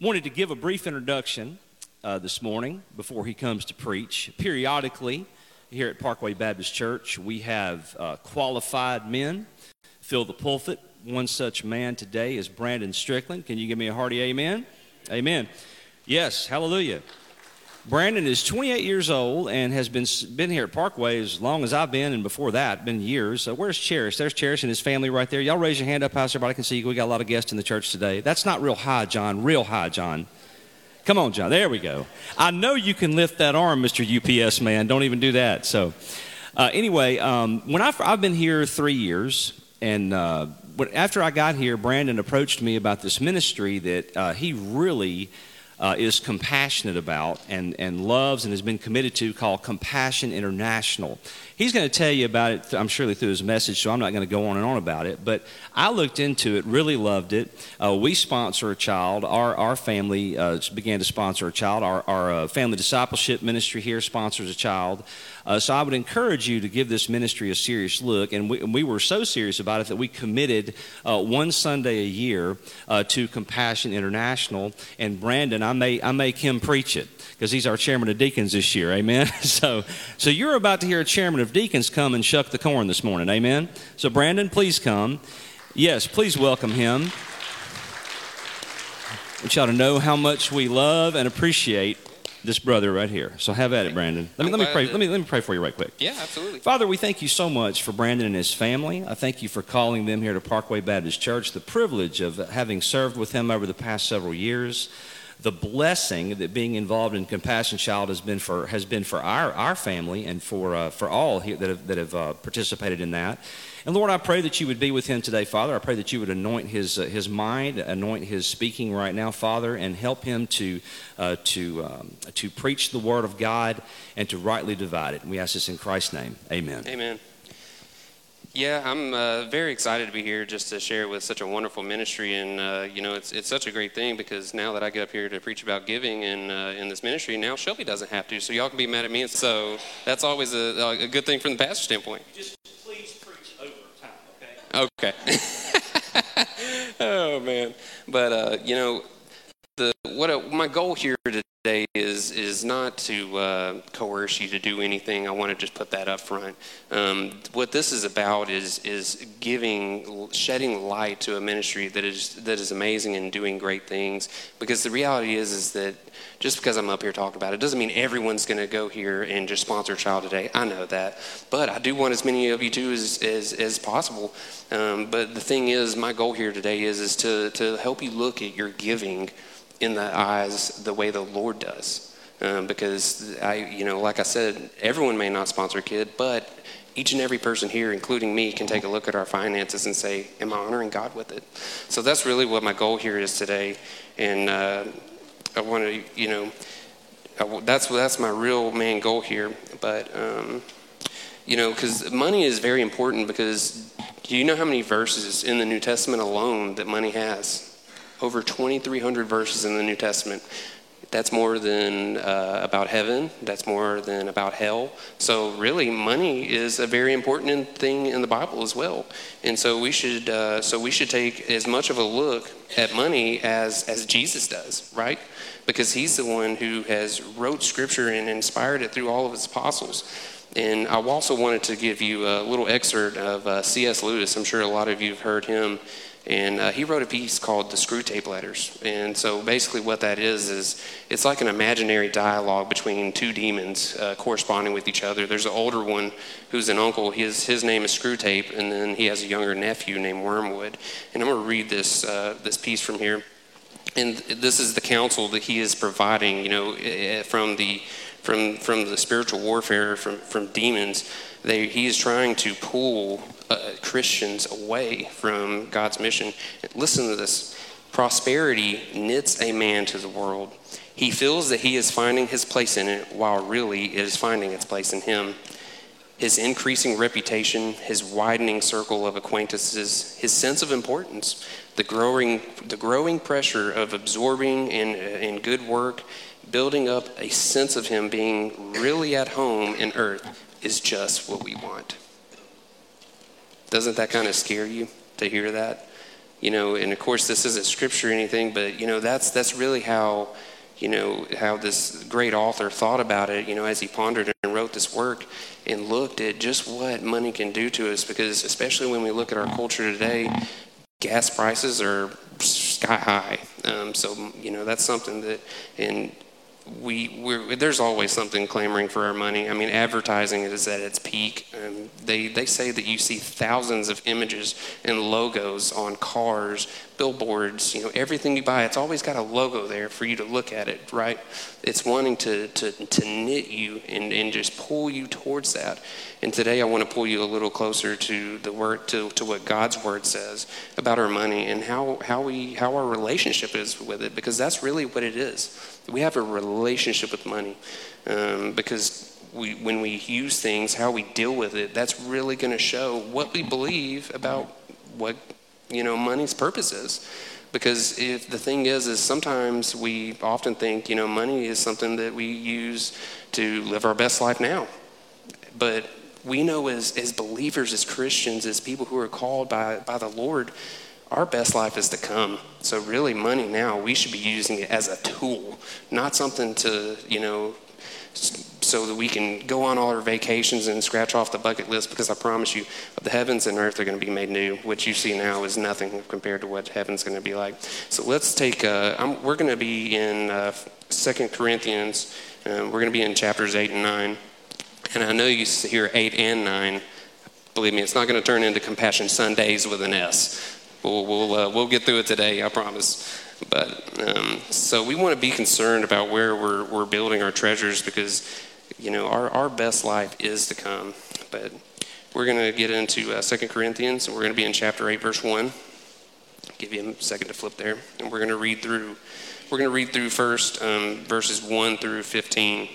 wanted to give a brief introduction uh, this morning before he comes to preach. Periodically, here at Parkway Baptist Church, we have uh, qualified men fill the pulpit. One such man today is Brandon Strickland. Can you give me a hearty amen? Amen. Yes, hallelujah. Brandon is 28 years old and has been been here at Parkway as long as I've been, and before that, been years. So where's Cherish? There's Cherish and his family right there. Y'all raise your hand up high so everybody can see. We got a lot of guests in the church today. That's not real high, John. Real high, John. Come on, John. There we go. I know you can lift that arm, Mr. UPS man. Don't even do that. So, uh, anyway, um, when I've, I've, been here three years, and uh, after I got here, Brandon approached me about this ministry that uh, he really uh, is compassionate about and, and loves and has been committed to called Compassion International. He's going to tell you about it, I'm surely through his message, so I'm not going to go on and on about it. But I looked into it, really loved it. Uh, we sponsor a child. Our, our family uh, began to sponsor a child. Our, our uh, family discipleship ministry here sponsors a child. Uh, so I would encourage you to give this ministry a serious look. And we, and we were so serious about it that we committed uh, one Sunday a year uh, to Compassion International. And Brandon, I, may, I make him preach it because he's our chairman of deacons this year. Amen. so, so you're about to hear a chairman of deacons come and shuck the corn this morning. Amen. So, Brandon, please come. Yes, please welcome him. I want y'all to know how much we love and appreciate this brother right here. So have at it, Brandon. Let me, let me pray. Let me, let me pray for you right quick. Yeah, absolutely. Father, we thank you so much for Brandon and his family. I thank you for calling them here to Parkway Baptist Church, the privilege of having served with him over the past several years the blessing that being involved in Compassion Child has been for has been for our our family and for uh, for all that have that have uh, participated in that. And Lord, I pray that you would be with him today, Father. I pray that you would anoint his uh, his mind, anoint his speaking right now, Father, and help him to uh, to um, to preach the word of God and to rightly divide it. And we ask this in Christ's name. Amen. Amen. Yeah, I'm uh, very excited to be here just to share with such a wonderful ministry, and uh, you know, it's it's such a great thing because now that I get up here to preach about giving in uh, in this ministry, now Shelby doesn't have to, so y'all can be mad at me, and so that's always a, a good thing from the pastor standpoint. Just please preach over time, okay? Okay. oh man, but uh, you know, the what my goal here today today is is not to uh, coerce you to do anything. I want to just put that up front. Um, what this is about is is giving, shedding light to a ministry that is that is amazing and doing great things. Because the reality is is that just because I'm up here talking about it doesn't mean everyone's going to go here and just sponsor a child today. I know that, but I do want as many of you to as as, as possible. Um, but the thing is, my goal here today is is to to help you look at your giving in the eyes the way the Lord does. Um, because I, you know, like I said, everyone may not sponsor a kid, but each and every person here, including me, can take a look at our finances and say, "Am I honoring God with it?" So that's really what my goal here is today, and uh, I want to, you know, I, that's that's my real main goal here. But um, you know, because money is very important. Because do you know how many verses in the New Testament alone that money has? Over 2,300 verses in the New Testament. That's more than uh, about heaven. That's more than about hell. So really, money is a very important thing in the Bible as well. And so we should, uh, so we should take as much of a look at money as as Jesus does, right? Because he's the one who has wrote Scripture and inspired it through all of his apostles. And I also wanted to give you a little excerpt of uh, C.S. Lewis. I'm sure a lot of you have heard him and uh, he wrote a piece called the Screwtape Letters. And so basically, what that is is it's like an imaginary dialogue between two demons uh, corresponding with each other. There's an older one who's an uncle. His his name is Screwtape, and then he has a younger nephew named Wormwood. And I'm going to read this uh, this piece from here. And this is the counsel that he is providing, you know, from the from from the spiritual warfare from from demons. They, he is trying to pull uh, Christians away from God's mission. Listen to this prosperity knits a man to the world. He feels that he is finding his place in it, while really it is finding its place in him. His increasing reputation, his widening circle of acquaintances, his sense of importance, the growing, the growing pressure of absorbing in, in good work, building up a sense of him being really at home in earth is just what we want. Doesn't that kind of scare you to hear that? you know, and of course this isn't scripture or anything, but you know, that's that's really how, you know, how this great author thought about it, you know, as he pondered and wrote this work and looked at just what money can do to us because especially when we look at our culture today, gas prices are sky high. Um, so, you know, that's something that, and we there's always something clamoring for our money. I mean, advertising is at its peak. Um, they they say that you see thousands of images and logos on cars, billboards. You know, everything you buy, it's always got a logo there for you to look at it. Right? It's wanting to to, to knit you and, and just pull you towards that. And today, I want to pull you a little closer to the word to, to what God's word says about our money and how how we how our relationship is with it, because that's really what it is we have a relationship with money um, because we, when we use things, how we deal with it, that's really going to show what we believe about what you know money's purpose is. Because if the thing is, is sometimes we often think you know money is something that we use to live our best life now, but we know as as believers, as Christians, as people who are called by by the Lord our best life is to come. So really money now, we should be using it as a tool, not something to, you know, so that we can go on all our vacations and scratch off the bucket list because I promise you the heavens and earth are going to be made new. What you see now is nothing compared to what heaven's going to be like. So let's take, uh, we're going to be in uh, 2 Corinthians. Um, we're going to be in chapters 8 and 9. And I know you hear 8 and 9. Believe me, it's not going to turn into Compassion Sundays with an S. We'll, we'll, uh, we'll get through it today, I promise. But um, so we want to be concerned about where we're, we're building our treasures because, you know, our, our best life is to come. But we're going to get into uh, 2 Corinthians, and we're going to be in chapter 8, verse 1. give you a second to flip there. And we're going to read through, we're going to read through first um, verses 1 through 15.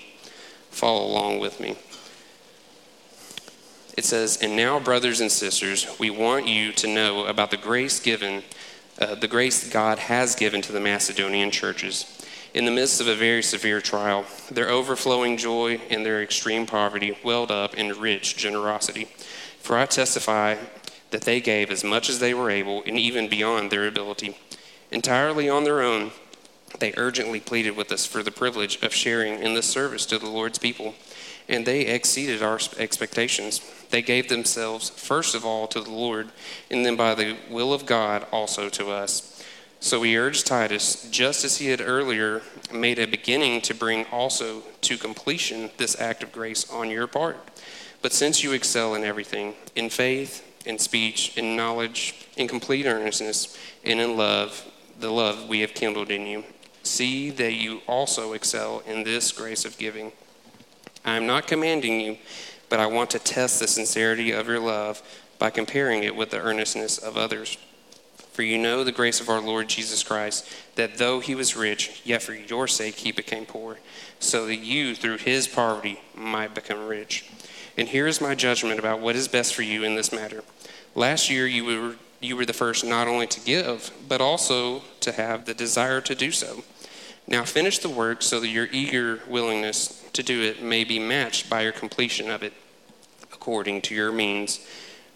Follow along with me it says, And now, brothers and sisters, we want you to know about the grace given, uh, the grace God has given to the Macedonian churches. In the midst of a very severe trial, their overflowing joy and their extreme poverty welled up in rich generosity. For I testify that they gave as much as they were able and even beyond their ability. Entirely on their own, they urgently pleaded with us for the privilege of sharing in this service to the Lord's people, and they exceeded our expectations they gave themselves first of all to the Lord, and then by the will of God also to us. So we urge Titus, just as he had earlier made a beginning to bring also to completion this act of grace on your part. But since you excel in everything, in faith, in speech, in knowledge, in complete earnestness, and in love, the love we have kindled in you, see that you also excel in this grace of giving. I am not commanding you but I want to test the sincerity of your love by comparing it with the earnestness of others. For you know the grace of our Lord Jesus Christ, that though he was rich, yet for your sake he became poor, so that you, through his poverty, might become rich. And here is my judgment about what is best for you in this matter. Last year you were, you were the first not only to give, but also to have the desire to do so. Now finish the work so that your eager willingness to do it may be matched by your completion of it according to your means.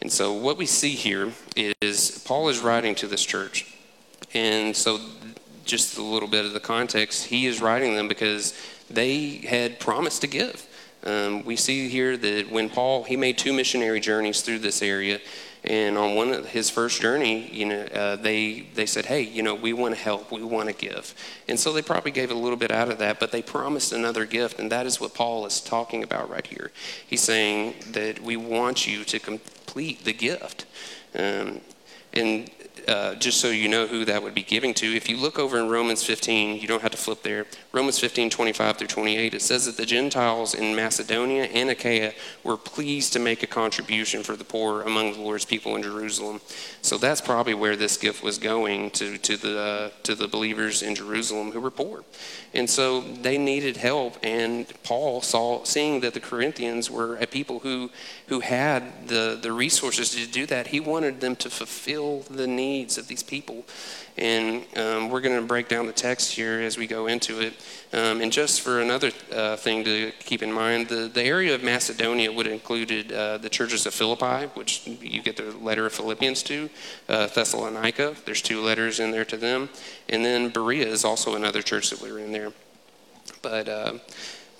And so, what we see here is Paul is writing to this church. And so, just a little bit of the context, he is writing them because they had promised to give. Um, we see here that when Paul he made two missionary journeys through this area, and on one of his first journey, you know, uh, they they said, "Hey, you know, we want to help, we want to give," and so they probably gave a little bit out of that, but they promised another gift, and that is what Paul is talking about right here. He's saying that we want you to complete the gift, um, and uh, just so you know who that would be giving to, if you look over in Romans 15, you don't have to flip there. Romans 15, 25 through 28, it says that the Gentiles in Macedonia and Achaia were pleased to make a contribution for the poor among the Lord's people in Jerusalem. So that's probably where this gift was going to, to, the, uh, to the believers in Jerusalem who were poor. And so they needed help, and Paul saw, seeing that the Corinthians were a people who, who had the, the resources to do that, he wanted them to fulfill the needs of these people. And um, we're going to break down the text here as we go into it. Um, and just for another uh, thing to keep in mind, the, the area of Macedonia would have included uh, the churches of Philippi, which you get the letter of Philippians to, uh, Thessalonica, there's two letters in there to them, and then Berea is also another church that we were in there. But uh,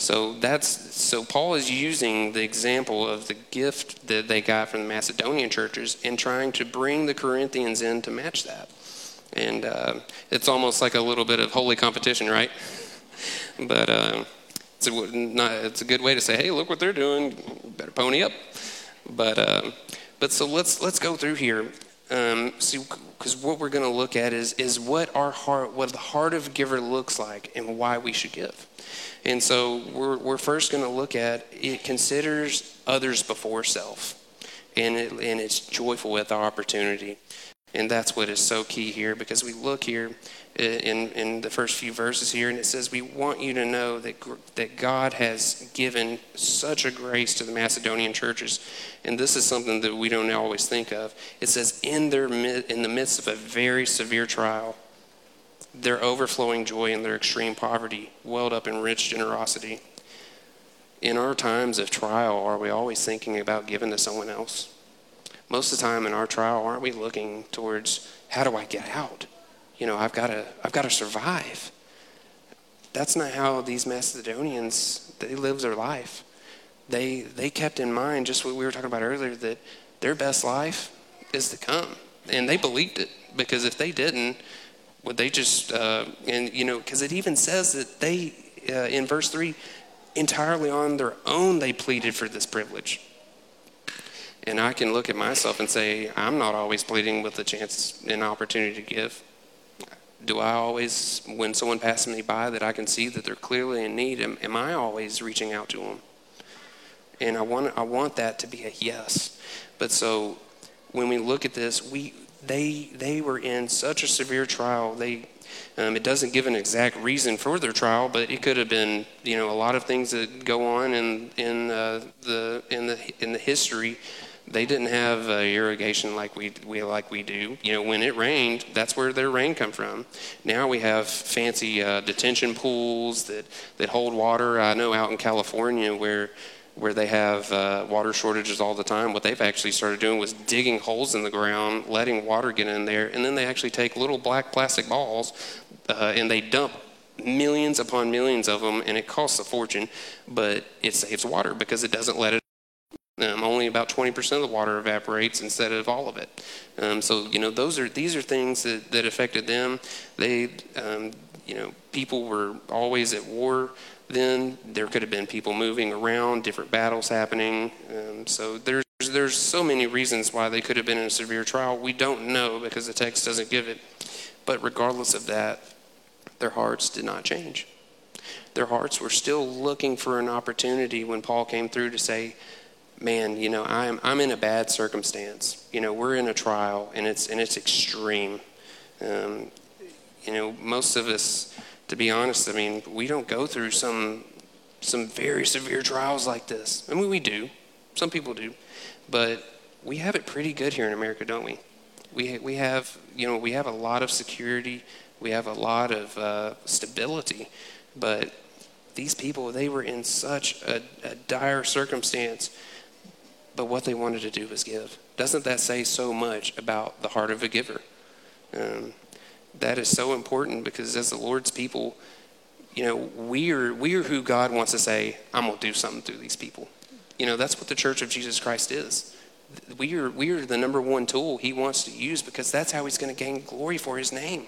so that's so Paul is using the example of the gift that they got from the Macedonian churches and trying to bring the Corinthians in to match that. And uh, it's almost like a little bit of holy competition, right? But uh, it's, a, not, it's a good way to say, hey, look what they're doing. Better pony up. But uh, but so let's let's go through here. Um, because what we're going to look at is is what our heart, what the heart of a giver looks like, and why we should give. And so we're we're first going to look at it considers others before self, and it, and it's joyful with the opportunity. And that's what is so key here because we look here uh, in, in the first few verses here and it says, We want you to know that, that God has given such a grace to the Macedonian churches. And this is something that we don't always think of. It says, In, their, in the midst of a very severe trial, their overflowing joy and their extreme poverty welled up in rich generosity. In our times of trial, are we always thinking about giving to someone else? Most of the time in our trial, aren't we looking towards how do I get out? You know, I've got to, I've got to survive. That's not how these Macedonians they lived their life. They they kept in mind just what we were talking about earlier that their best life is to come, and they believed it because if they didn't, would they just uh, and you know because it even says that they uh, in verse three entirely on their own they pleaded for this privilege and I can look at myself and say, I'm not always pleading with a chance and opportunity to give. Do I always, when someone passes me by that I can see that they're clearly in need, am, am I always reaching out to them? And I want, I want that to be a yes. But so when we look at this, we, they, they were in such a severe trial. They, um, it doesn't give an exact reason for their trial, but it could have been, you know, a lot of things that go on in in uh, the in the in the history they didn't have uh, irrigation like we, we like we do. You know, when it rained, that's where their rain come from. Now we have fancy uh, detention pools that, that hold water. I know out in California where where they have uh, water shortages all the time, what they've actually started doing was digging holes in the ground, letting water get in there, and then they actually take little black plastic balls uh, and they dump millions upon millions of them, and it costs a fortune, but it saves water because it doesn't let it um, only about 20% of the water evaporates instead of all of it. Um, so, you know, those are these are things that, that affected them. They, um, you know, people were always at war then. There could have been people moving around, different battles happening. Um, so there's there's so many reasons why they could have been in a severe trial. We don't know because the text doesn't give it. But regardless of that, their hearts did not change. Their hearts were still looking for an opportunity when Paul came through to say, man, you know, I'm I'm in a bad circumstance. You know, we're in a trial, and it's and it's extreme. Um, you know, most of us, to be honest, I mean, we don't go through some some very severe trials like this. I mean, we do. Some people do, but we have it pretty good here in America, don't we? We we have you know we have a lot of security. We have a lot of uh, stability, but these people they were in such a, a dire circumstance but what they wanted to do was give. Doesn't that say so much about the heart of a giver? Um, that is so important because as the Lord's people, you know, we are, we are who God wants to say, I'm going to do something through these people. You know, that's what the church of Jesus Christ is. We are, we are the number one tool he wants to use because that's how he's going to gain glory for his name.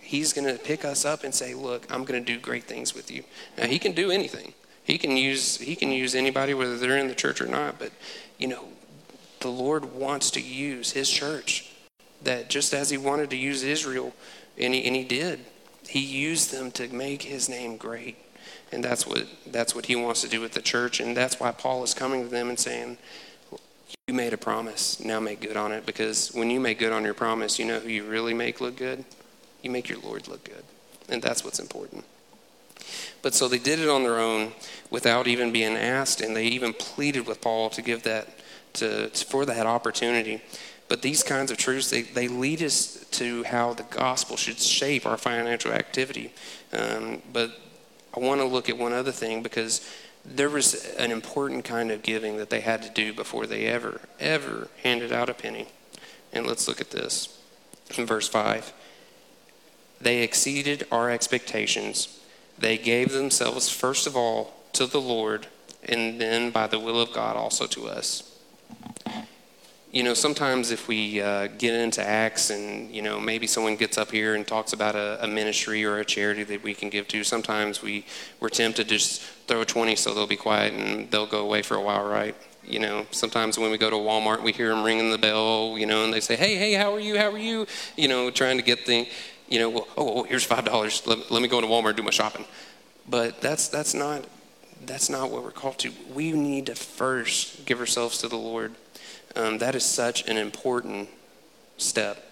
He's going to pick us up and say, Look, I'm going to do great things with you. Now, he can do anything. He can use he can use anybody whether they're in the church or not, but you know, the Lord wants to use his church that just as he wanted to use Israel, and he, and he did, he used them to make his name great. And that's what, that's what he wants to do with the church. And that's why Paul is coming to them and saying, You made a promise, now make good on it. Because when you make good on your promise, you know who you really make look good? You make your Lord look good. And that's what's important. But so they did it on their own without even being asked, and they even pleaded with Paul to give that to, for that opportunity. But these kinds of truths, they, they lead us to how the gospel should shape our financial activity. Um, but I want to look at one other thing because there was an important kind of giving that they had to do before they ever, ever handed out a penny. And let's look at this in verse 5. They exceeded our expectations. They gave themselves, first of all, to the Lord, and then by the will of God also to us you know, sometimes if we uh, get into Acts and, you know, maybe someone gets up here and talks about a, a, ministry or a charity that we can give to, sometimes we, we're tempted to just throw a 20 so they'll be quiet and they'll go away for a while, right? You know, sometimes when we go to Walmart, we hear them ringing the bell, you know, and they say, hey, hey, how are you? How are you? You know, trying to get the, you know, well, oh, here's $5. Let, let me go into Walmart and do my shopping. But that's, that's not, that's not what we're called to. We need to first give ourselves to the Lord um, that is such an important step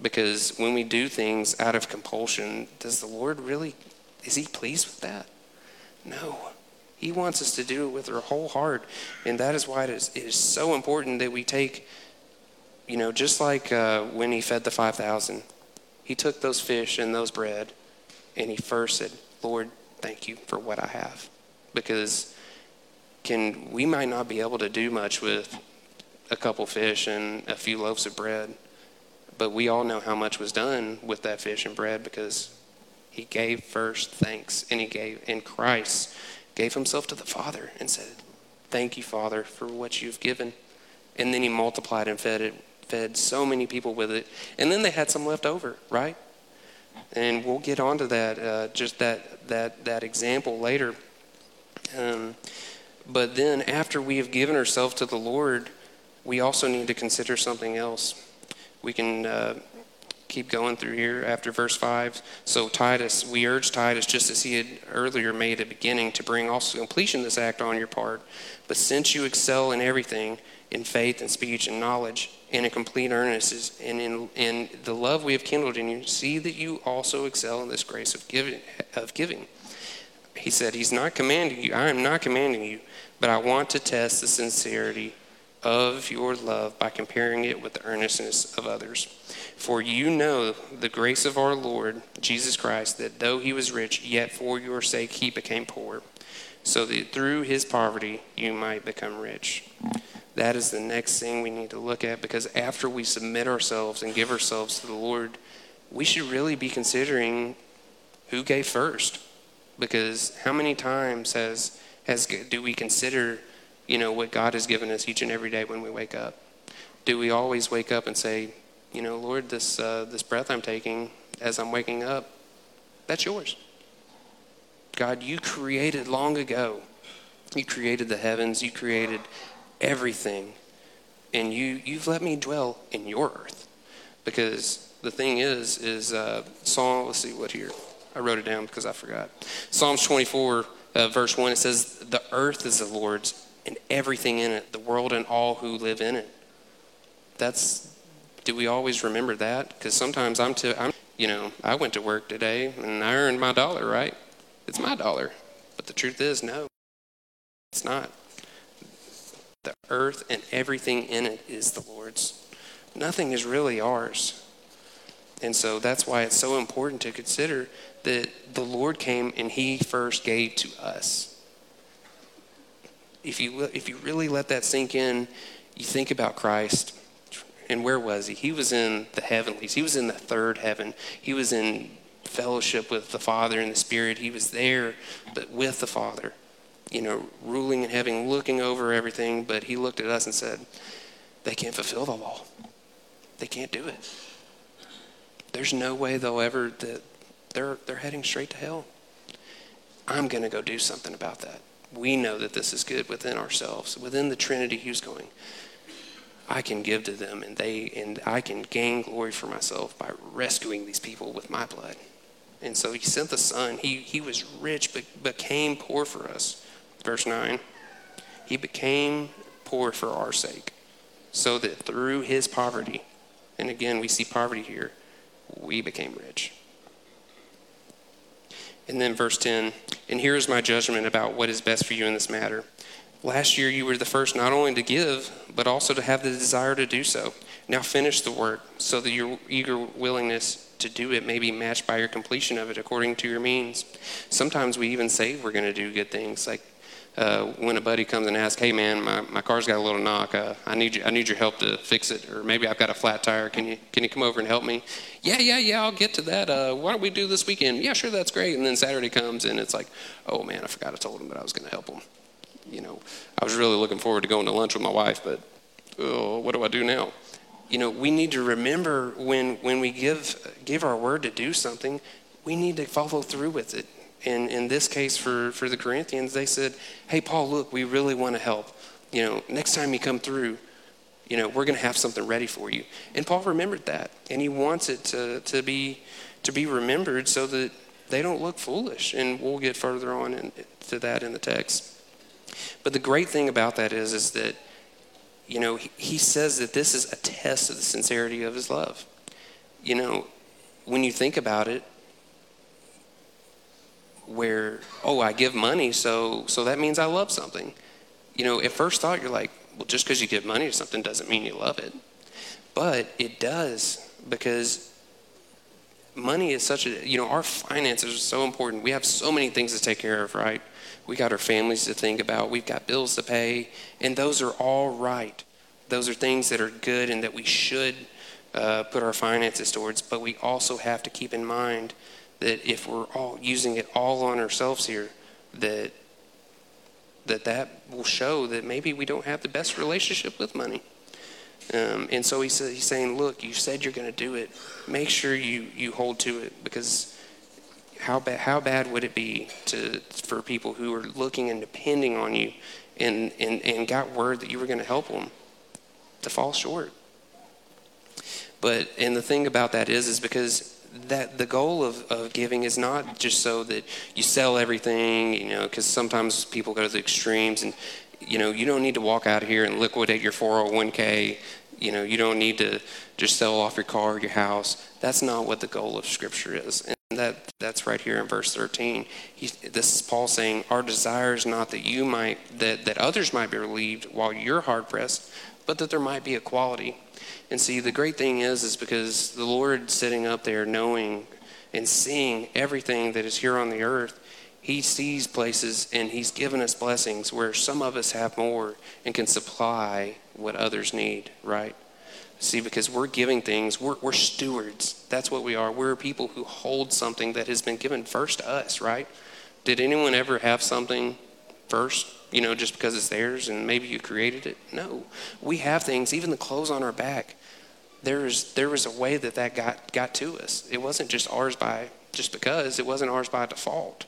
because when we do things out of compulsion, does the Lord really, is He pleased with that? No. He wants us to do it with our whole heart. And that is why it is, it is so important that we take, you know, just like uh, when He fed the 5,000, He took those fish and those bread and He first said, Lord, thank you for what I have. Because can we might not be able to do much with a couple fish and a few loaves of bread. But we all know how much was done with that fish and bread because he gave first thanks and he gave in Christ gave himself to the Father and said, "Thank you, Father, for what you've given." And then he multiplied and fed it, fed so many people with it. And then they had some left over, right? And we'll get onto that, uh, just that that that example later. Um, but then after we have given ourselves to the Lord, we also need to consider something else. We can uh, keep going through here after verse 5. So, Titus, we urge Titus, just as he had earlier made a beginning, to bring also completion this act on your part. But since you excel in everything, in faith and speech and knowledge, and in complete earnestness, and in, in the love we have kindled in you, see that you also excel in this grace of giving. Of giving. He said, He's not commanding you, I am not commanding you, but I want to test the sincerity of your love by comparing it with the earnestness of others. For you know the grace of our Lord Jesus Christ, that though he was rich, yet for your sake he became poor, so that through his poverty you might become rich. That is the next thing we need to look at because after we submit ourselves and give ourselves to the Lord, we should really be considering who gave first. Because how many times has, has do we consider you know, what God has given us each and every day when we wake up? Do we always wake up and say, you know, Lord, this, uh, this breath I'm taking as I'm waking up, that's yours. God, you created long ago. You created the heavens, you created everything. And you, you've let me dwell in your earth. Because the thing is, is uh, Psalm, let's see what here. I wrote it down because I forgot. Psalms 24, uh, verse 1, it says, The earth is the Lord's and everything in it, the world and all who live in it. That's, do we always remember that? Because sometimes I'm, to, I'm, you know, I went to work today and I earned my dollar, right? It's my dollar. But the truth is, no, it's not. The earth and everything in it is the Lord's. Nothing is really ours. And so that's why it's so important to consider that the Lord came and He first gave to us if you if you really let that sink in, you think about Christ. And where was he? He was in the heavenlies. He was in the third heaven. He was in fellowship with the Father and the Spirit. He was there, but with the Father, you know, ruling and having, looking over everything. But he looked at us and said, They can't fulfill the law. They can't do it. There's no way they'll ever that they're they're heading straight to hell. I'm gonna go do something about that we know that this is good within ourselves, within the Trinity who's going. I can give to them and they and I can gain glory for myself by rescuing these people with my blood. And so he sent the son. He he was rich but became poor for us. Verse 9. He became poor for our sake, so that through his poverty, and again we see poverty here, we became rich. And then verse 10, and here is my judgment about what is best for you in this matter. Last year you were the first not only to give, but also to have the desire to do so. Now finish the work so that your eager willingness to do it may be matched by your completion of it according to your means. Sometimes we even say we're going to do good things. Like uh, when a buddy comes and asks, "Hey man, my, my car's got a little knock. Uh, I need you, I need your help to fix it, or maybe I've got a flat tire. Can you can you come over and help me?" Yeah, yeah, yeah. I'll get to that. Uh, why don't we do this weekend? Yeah, sure, that's great. And then Saturday comes and it's like, "Oh man, I forgot I told him that I was going to help him." You know, I was really looking forward to going to lunch with my wife, but oh, what do I do now? You know, we need to remember when when we give give our word to do something, we need to follow through with it in, in this case for, for the Corinthians, they said, Hey, Paul, look, we really want to help. You know, next time you come through, you know, we're going to have something ready for you. And Paul remembered that, and he wants it to, to, be, to be remembered so that they don't look foolish. And we'll get further on into that in the text. But the great thing about that is, is that, you know, he, he says that this is a test of the sincerity of his love. You know, when you think about it, where oh I give money so so that means I love something. You know, at first thought you're like, well just because you give money to something doesn't mean you love it. But it does because money is such a you know our finances are so important. We have so many things to take care of, right? We got our families to think about, we've got bills to pay, and those are all right. Those are things that are good and that we should uh, put our finances towards, but we also have to keep in mind that if we're all using it all on ourselves here, that that that will show that maybe we don't have the best relationship with money. Um, and so he he's, he's saying, look, you said you're going to do it. Make sure you, you hold to it because how bad, how bad would it be to, for people who are looking and depending on you and, and, and got word that you were going to help them to fall short? But, and the thing about that is, is because that the goal of, of giving is not just so that you sell everything, you know, because sometimes people go to the extremes and, you know, you don't need to walk out here and liquidate your 401k. You know, you don't need to just sell off your car, your house. That's not what the goal of Scripture is. And that, that's right here in verse 13. He, this is Paul saying, Our desire is not that you might, that, that others might be relieved while you're hard pressed, but that there might be equality. And see, the great thing is, is because the Lord sitting up there knowing and seeing everything that is here on the earth, He sees places and He's given us blessings where some of us have more and can supply what others need, right? See, because we're giving things, we're, we're stewards. That's what we are. We're people who hold something that has been given first to us, right? Did anyone ever have something first? you know, just because it's theirs and maybe you created it. No, we have things, even the clothes on our back. There's there was a way that that got got to us. It wasn't just ours by just because. It wasn't ours by default.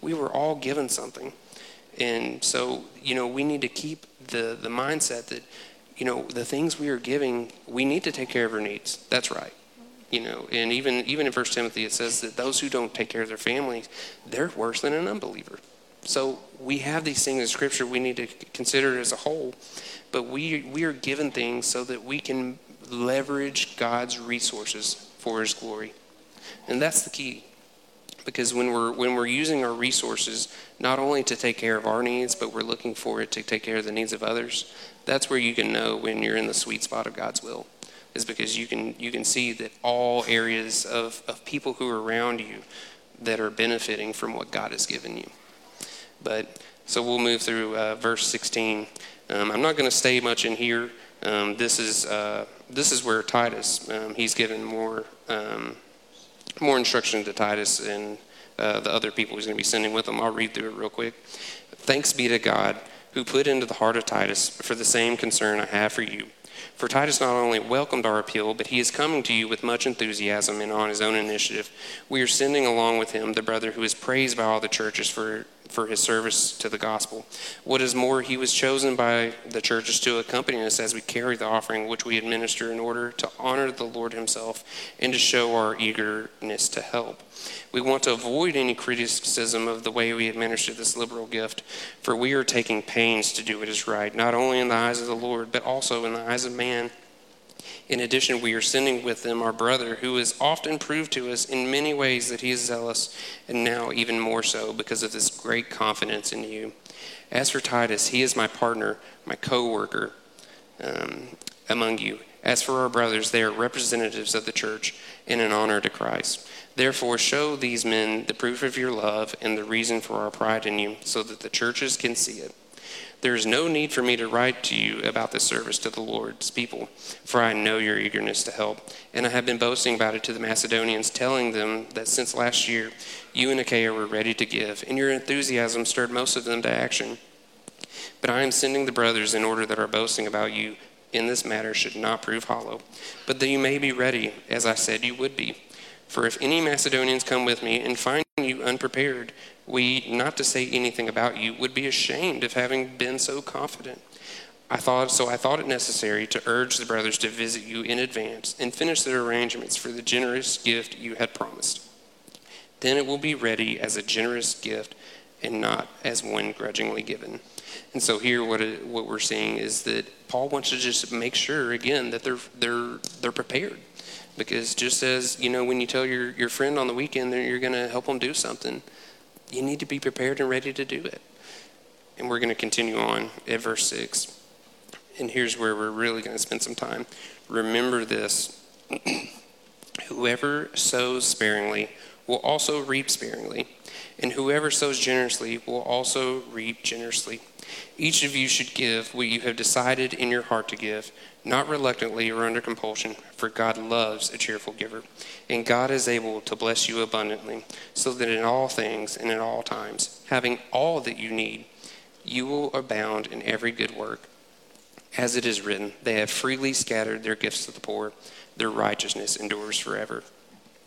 We were all given something, and so you know we need to keep the the mindset that you know the things we are giving, we need to take care of our needs. That's right you know and even even in first timothy it says that those who don't take care of their families they're worse than an unbeliever so we have these things in Scripture we need to consider as a whole, but we, we are given things so that we can leverage God's resources for His glory. And that's the key. Because when we're, when we're using our resources, not only to take care of our needs, but we're looking for it to take care of the needs of others, that's where you can know when you're in the sweet spot of God's will is because you can you can see that all areas of, of people who are around you that are benefiting from what God has given you. But so we'll move through uh, verse 16. Um, I'm not going to stay much in here. Um, this is uh, this is where Titus um, he's given more um, more instruction to Titus and uh, the other people he's going to be sending with him. I'll read through it real quick. Thanks be to God who put into the heart of Titus for the same concern I have for you for Titus not only welcomed our appeal, but he is coming to you with much enthusiasm and on his own initiative. We are sending along with him the brother who is praised by all the churches for for his service to the gospel. What is more, he was chosen by the churches to accompany us as we carry the offering which we administer in order to honor the Lord himself and to show our eagerness to help. We want to avoid any criticism of the way we administer this liberal gift, for we are taking pains to do what is right, not only in the eyes of the Lord, but also in the eyes of man. In addition, we are sending with them our brother, who has often proved to us in many ways that he is zealous, and now even more so because of this great confidence in you. As for Titus, he is my partner, my co worker um, among you. As for our brothers, they are representatives of the church and an honor to Christ. Therefore, show these men the proof of your love and the reason for our pride in you, so that the churches can see it. There is no need for me to write to you about this service to the Lord's people, for I know your eagerness to help. And I have been boasting about it to the Macedonians, telling them that since last year you and Achaia were ready to give, and your enthusiasm stirred most of them to action. But I am sending the brothers in order that our boasting about you in this matter should not prove hollow, but that you may be ready, as I said you would be. For if any Macedonians come with me and find you unprepared, we, not to say anything about you, would be ashamed of having been so confident. I thought so I thought it necessary to urge the brothers to visit you in advance and finish their arrangements for the generous gift you had promised. Then it will be ready as a generous gift and not as one grudgingly given. And so here what it, what we're seeing is that Paul wants to just make sure again that they're they're they're prepared. Because just as, you know, when you tell your, your friend on the weekend that you're going to help them do something, you need to be prepared and ready to do it. And we're going to continue on at verse 6. And here's where we're really going to spend some time. Remember this whoever sows sparingly will also reap sparingly, and whoever sows generously will also reap generously. Each of you should give what you have decided in your heart to give, not reluctantly or under compulsion, for God loves a cheerful giver. And God is able to bless you abundantly, so that in all things and at all times, having all that you need, you will abound in every good work. As it is written, they have freely scattered their gifts to the poor, their righteousness endures forever.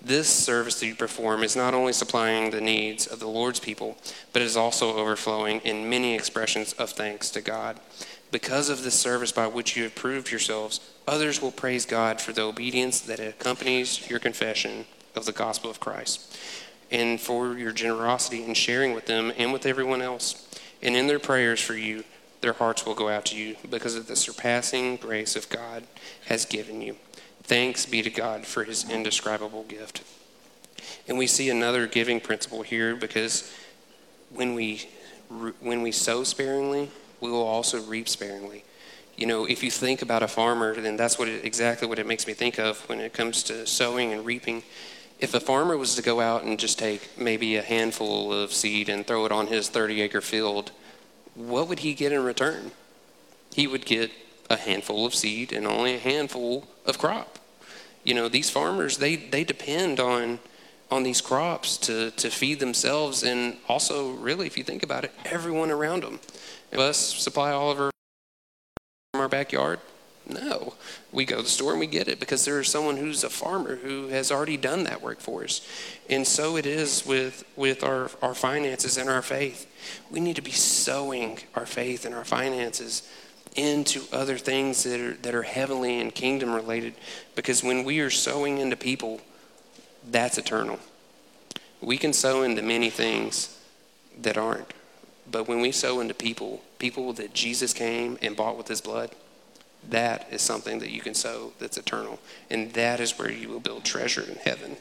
This service that you perform is not only supplying the needs of the Lord's people, but is also overflowing in many expressions of thanks to God. Because of this service by which you have proved yourselves, others will praise God for the obedience that accompanies your confession of the gospel of Christ, and for your generosity in sharing with them and with everyone else. And in their prayers for you, their hearts will go out to you because of the surpassing grace of God has given you. Thanks be to God for his indescribable gift. And we see another giving principle here because when we when we sow sparingly, we will also reap sparingly. You know, if you think about a farmer, then that's what it, exactly what it makes me think of when it comes to sowing and reaping. If a farmer was to go out and just take maybe a handful of seed and throw it on his 30 acre field, what would he get in return? He would get a handful of seed and only a handful of crop. You know, these farmers, they, they depend on on these crops to, to feed themselves and also really if you think about it everyone around them us supply all of our from our backyard? No. We go to the store and we get it because there's someone who's a farmer who has already done that work for us. And so it is with, with our, our finances and our faith. We need to be sowing our faith and our finances into other things that are, that are heavenly and kingdom related because when we are sowing into people, that's eternal. We can sow into many things that aren't. But when we sow into people, people that Jesus came and bought with his blood, that is something that you can sow that's eternal. And that is where you will build treasure in heaven.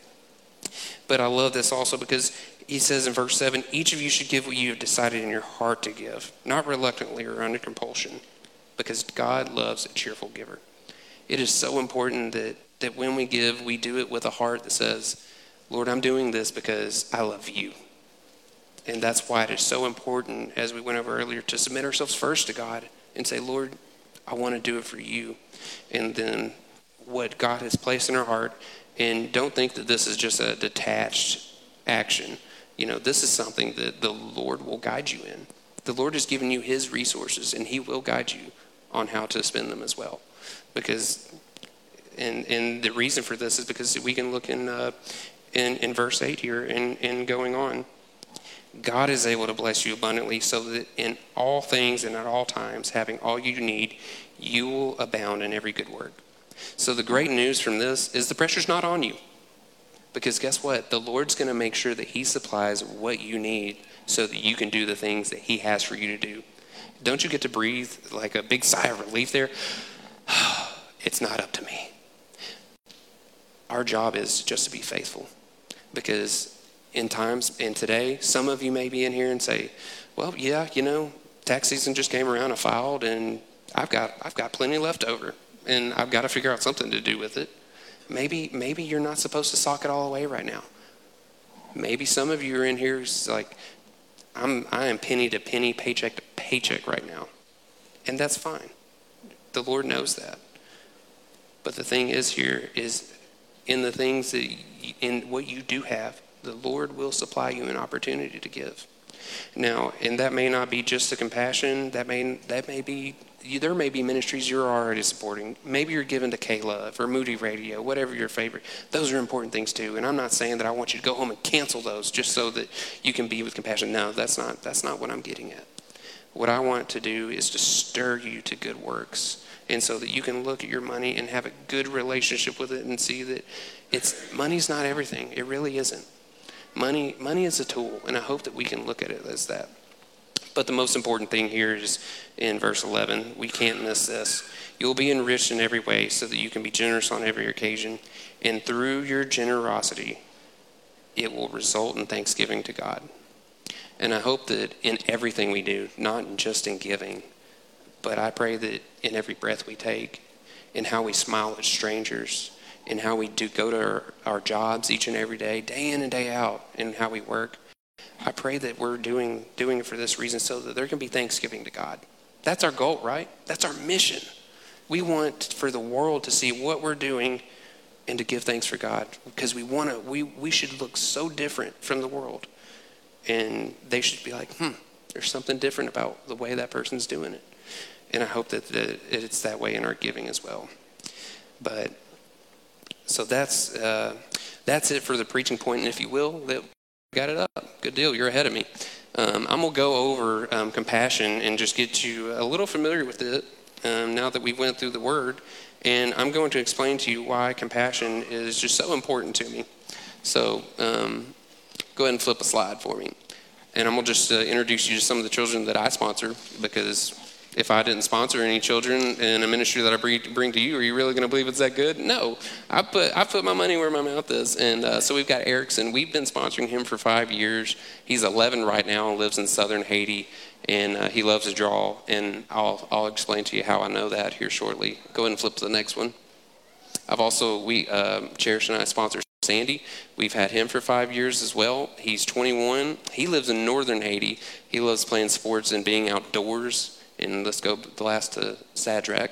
But I love this also because he says in verse 7 each of you should give what you have decided in your heart to give, not reluctantly or under compulsion, because God loves a cheerful giver. It is so important that, that when we give, we do it with a heart that says, Lord, I'm doing this because I love you. And that's why it is so important, as we went over earlier, to submit ourselves first to God and say, Lord, I want to do it for you. And then what God has placed in our heart. And don't think that this is just a detached action. You know, this is something that the Lord will guide you in. The Lord has given you His resources, and He will guide you on how to spend them as well. Because, and and the reason for this is because we can look in uh, in, in verse eight here and and going on. God is able to bless you abundantly so that in all things and at all times, having all you need, you will abound in every good work. So the great news from this is the pressure's not on you. Because guess what? The Lord's going to make sure that He supplies what you need so that you can do the things that He has for you to do. Don't you get to breathe like a big sigh of relief there? it's not up to me. Our job is just to be faithful. Because in times, and today, some of you may be in here and say, well, yeah, you know, tax season just came around, I filed, and I've got, I've got plenty left over, and I've got to figure out something to do with it. Maybe, maybe you're not supposed to sock it all away right now. Maybe some of you are in here like, I'm, I am penny to penny, paycheck to paycheck right now. And that's fine. The Lord knows that. But the thing is here is in the things that, you, in what you do have, the Lord will supply you an opportunity to give. Now, and that may not be just the compassion. That may that may be there may be ministries you're already supporting. Maybe you're given to K-Love or Moody Radio, whatever your favorite. Those are important things too. And I'm not saying that I want you to go home and cancel those just so that you can be with compassion. No, that's not that's not what I'm getting at. What I want to do is to stir you to good works. And so that you can look at your money and have a good relationship with it and see that it's money's not everything. It really isn't. Money money is a tool, and I hope that we can look at it as that. But the most important thing here is in verse 11. We can't miss this. You'll be enriched in every way so that you can be generous on every occasion. And through your generosity, it will result in thanksgiving to God. And I hope that in everything we do, not just in giving, but I pray that in every breath we take, in how we smile at strangers, in how we do go to our, our jobs each and every day, day in and day out, in how we work, I pray that we're doing, doing it for this reason so that there can be thanksgiving to God. That's our goal, right? That's our mission. We want for the world to see what we're doing and to give thanks for God because we want to, we, we should look so different from the world. And they should be like, hmm, there's something different about the way that person's doing it. And I hope that, that it's that way in our giving as well. But so that's uh, that's it for the preaching point, and if you will, that Got it up. Good deal. You're ahead of me. Um, I'm going to go over um, compassion and just get you a little familiar with it um, now that we went through the word. And I'm going to explain to you why compassion is just so important to me. So um, go ahead and flip a slide for me. And I'm going to just uh, introduce you to some of the children that I sponsor because if I didn't sponsor any children in a ministry that I bring to you, are you really going to believe it's that good? No, I put I put my money where my mouth is, and uh, so we've got Erickson. We've been sponsoring him for five years. He's 11 right now and lives in southern Haiti, and uh, he loves to draw. And I'll I'll explain to you how I know that here shortly. Go ahead and flip to the next one. I've also we uh, Cherish and I sponsor Sandy. We've had him for five years as well. He's 21. He lives in northern Haiti. He loves playing sports and being outdoors and let's go the last to Sadrach.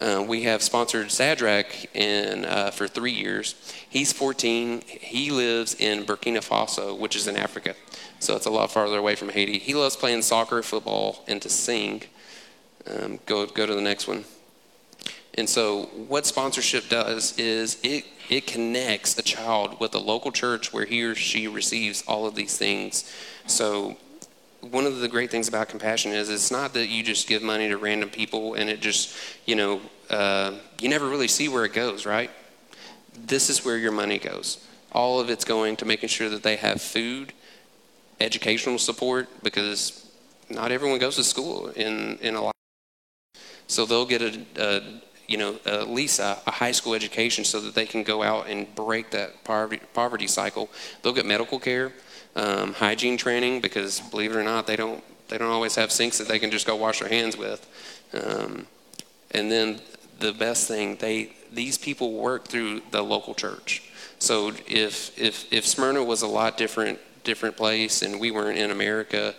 Uh, we have sponsored Sadrach in, uh, for three years. He's 14. He lives in Burkina Faso, which is in Africa. So it's a lot farther away from Haiti. He loves playing soccer, football, and to sing. Um, go, go to the next one. And so, what sponsorship does is it, it connects a child with a local church where he or she receives all of these things. So, one of the great things about compassion is it's not that you just give money to random people and it just, you know, uh, you never really see where it goes, right? This is where your money goes. All of it's going to making sure that they have food, educational support, because not everyone goes to school in, in a lot. So they'll get a, a you know, at least a, a, high school education so that they can go out and break that poverty, poverty cycle. They'll get medical care um, hygiene training because believe it or not, they don't they don't always have sinks that they can just go wash their hands with. Um, and then the best thing, they these people work through the local church. So if if if Smyrna was a lot different different place and we weren't in America,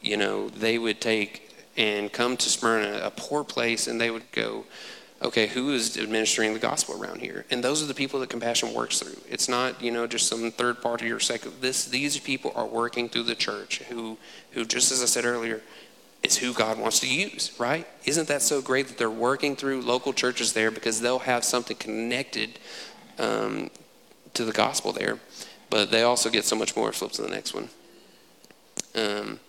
you know, they would take and come to Smyrna, a poor place, and they would go, okay, who is administering the gospel around here? And those are the people that compassion works through. It's not, you know, just some third party or second. This, these people are working through the church who, who, just as I said earlier, is who God wants to use, right? Isn't that so great that they're working through local churches there because they'll have something connected um, to the gospel there, but they also get so much more. Flip to the next one. Um,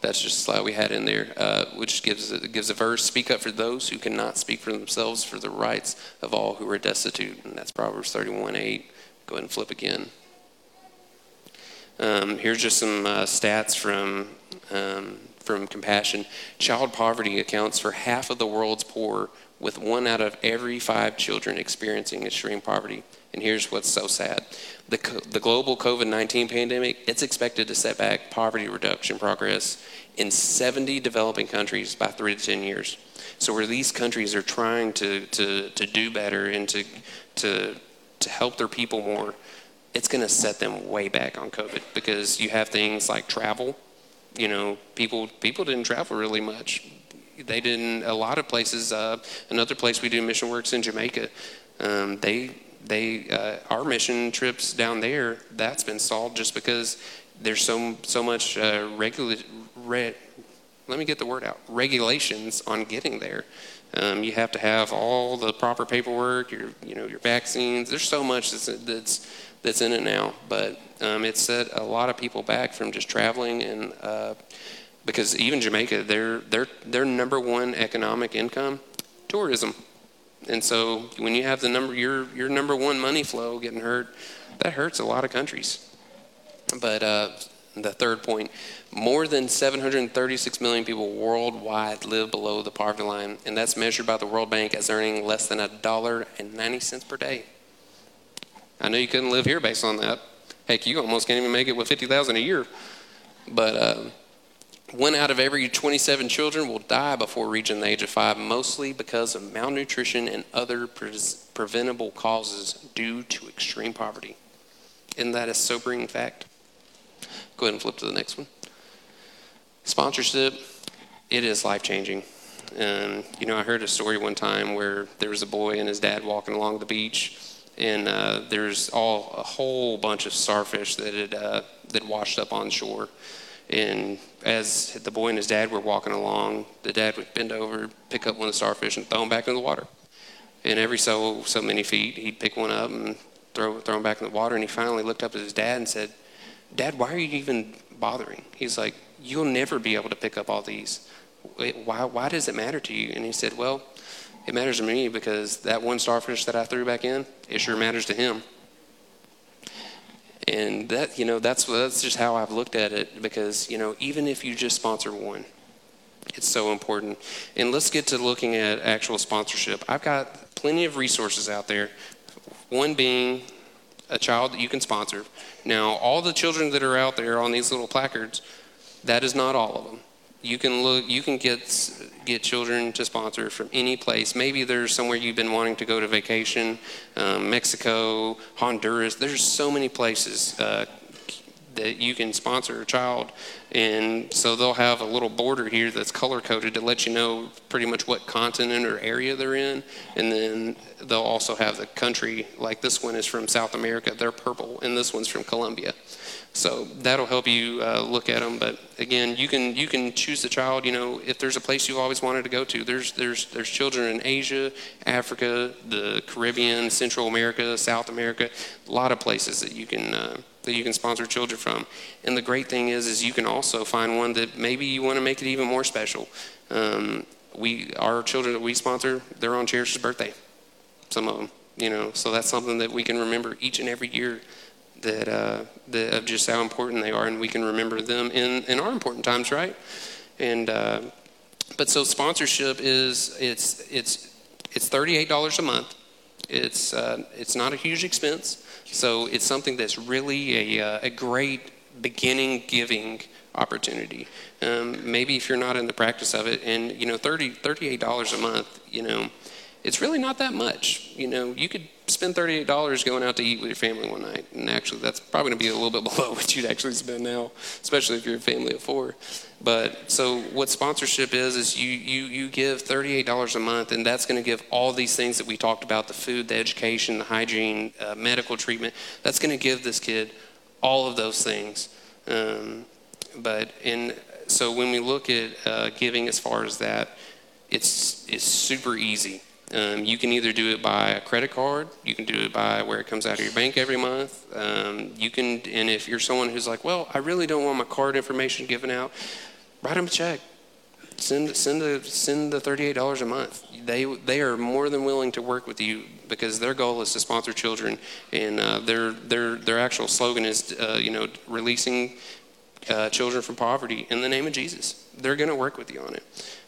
that's just a slide we had in there, uh, which gives gives a verse: "Speak up for those who cannot speak for themselves, for the rights of all who are destitute." And that's Proverbs thirty-one eight. Go ahead and flip again. Um, here's just some uh, stats from um, from Compassion. Child poverty accounts for half of the world's poor, with one out of every five children experiencing extreme poverty. And here's what's so sad. The, the global COVID-19 pandemic, it's expected to set back poverty reduction progress in 70 developing countries by three to 10 years. So where these countries are trying to, to, to do better and to, to, to help their people more, it's going to set them way back on COVID because you have things like travel. You know, people people didn't travel really much. They didn't. A lot of places. Uh, another place we do mission works in Jamaica. Um, they they uh, our mission trips down there that's been stalled just because there's so so much uh, regula- re- let me get the word out regulations on getting there. Um, you have to have all the proper paperwork, your you know your vaccines. There's so much that's that's that's in it now, but um, it set a lot of people back from just traveling and uh, because even Jamaica, their their their number one economic income, tourism. And so when you have the number your your number one money flow getting hurt, that hurts a lot of countries. But uh, the third point, more than 736 million people worldwide live below the poverty line, and that's measured by the World Bank as earning less than a dollar and 90 cents per day. I know you couldn't live here based on that. Heck, you almost can't even make it with 50,000 a year. But uh, one out of every 27 children will die before reaching the age of five, mostly because of malnutrition and other pre- preventable causes due to extreme poverty. Isn't that a sobering fact? Go ahead and flip to the next one. Sponsorship, it is life changing. And, you know, I heard a story one time where there was a boy and his dad walking along the beach, and uh, there's all a whole bunch of starfish that had uh, that washed up on shore. And as the boy and his dad were walking along, the dad would bend over, pick up one of the starfish, and throw them back in the water. And every so so many feet, he'd pick one up and throw throw them back in the water. And he finally looked up at his dad and said, "Dad, why are you even bothering?" He's like, "You'll never be able to pick up all these. Why why does it matter to you?" And he said, "Well." It matters to me because that one starfish that I threw back in, it sure matters to him. And that, you know, that's that's just how I've looked at it because, you know, even if you just sponsor one, it's so important. And let's get to looking at actual sponsorship. I've got plenty of resources out there. One being a child that you can sponsor. Now, all the children that are out there on these little placards, that is not all of them you can look you can get get children to sponsor from any place. Maybe there's somewhere you've been wanting to go to vacation um, mexico honduras. There's so many places uh, that you can sponsor a child and so they'll have a little border here that's color coded to let you know pretty much what continent or area they're in and then they'll also have the country like this one is from south america they're purple and this one's from colombia so that'll help you uh, look at them. But again, you can you can choose the child. You know, if there's a place you've always wanted to go to, there's there's there's children in Asia, Africa, the Caribbean, Central America, South America, a lot of places that you can. Uh, that you can sponsor children from, and the great thing is, is you can also find one that maybe you want to make it even more special. Um, we, our children that we sponsor, they're on Cherish's birthday. Some of them, you know, so that's something that we can remember each and every year that, uh, that of just how important they are, and we can remember them in, in our important times, right? And uh, but so sponsorship is it's it's it's thirty eight dollars a month. It's uh, it's not a huge expense, so it's something that's really a uh, a great beginning giving opportunity. Um, maybe if you're not in the practice of it, and you know, 30 $38 a month, you know, it's really not that much. You know, you could spend $38 going out to eat with your family one night. And actually, that's probably going to be a little bit below what you'd actually spend now, especially if you're a family of four. But so what sponsorship is, is you, you, you give $38 a month, and that's going to give all these things that we talked about the food, the education, the hygiene, uh, medical treatment. That's going to give this kid all of those things. Um, but in so when we look at uh, giving as far as that, it's it's super easy. Um, you can either do it by a credit card, you can do it by where it comes out of your bank every month. Um, you can, and if you're someone who's like, well, I really don't want my card information given out, write them a check. Send send the send the thirty eight dollars a month. They they are more than willing to work with you because their goal is to sponsor children, and uh, their their their actual slogan is uh, you know releasing uh, children from poverty in the name of Jesus. They're going to work with you on it.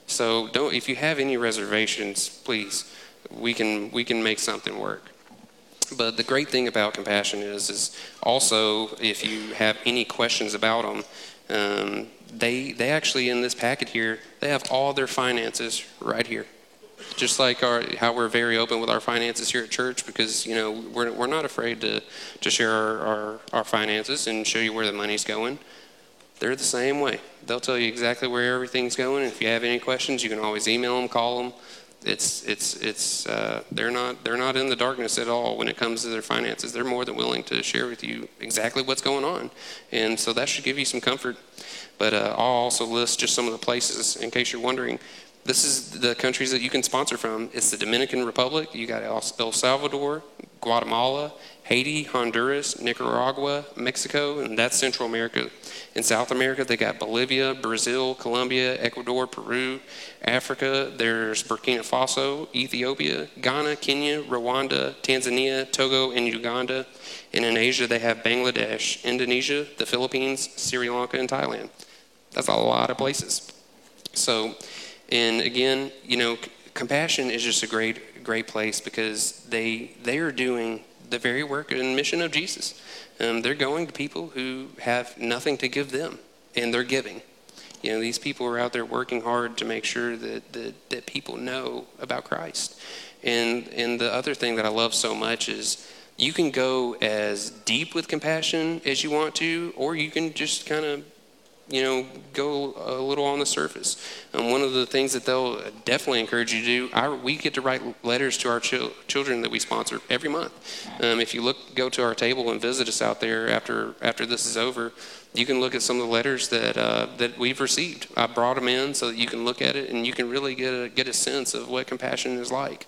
So don't if you have any reservations, please we can we can make something work. But the great thing about compassion is is also if you have any questions about them, um, they they actually in this packet here they have all their finances right here. Just like our, how we're very open with our finances here at church, because you know we're, we're not afraid to, to share our, our, our finances and show you where the money's going they're the same way. They'll tell you exactly where everything's going. If you have any questions, you can always email them, call them. It's it's it's uh, they're not they're not in the darkness at all when it comes to their finances. They're more than willing to share with you exactly what's going on, and so that should give you some comfort. But uh, I'll also list just some of the places in case you're wondering. This is the countries that you can sponsor from. It's the Dominican Republic. You got El Salvador, Guatemala, Haiti, Honduras, Nicaragua, Mexico, and that's Central America. In South America, they got Bolivia, Brazil, Colombia, Ecuador, Peru, Africa. There's Burkina Faso, Ethiopia, Ghana, Kenya, Rwanda, Tanzania, Togo, and Uganda. And in Asia, they have Bangladesh, Indonesia, the Philippines, Sri Lanka, and Thailand. That's a lot of places. So, and again, you know, compassion is just a great, great place because they they are doing the very work and mission of Jesus. Um, they're going to people who have nothing to give them, and they're giving. You know, these people are out there working hard to make sure that, that, that people know about Christ. And, and the other thing that I love so much is you can go as deep with compassion as you want to, or you can just kind of you know, go a little on the surface. Um, one of the things that they'll definitely encourage you to do, our, we get to write letters to our children that we sponsor every month. Um, if you look, go to our table and visit us out there after after this is over, you can look at some of the letters that uh, that we've received. I brought them in so that you can look at it and you can really get a, get a sense of what compassion is like.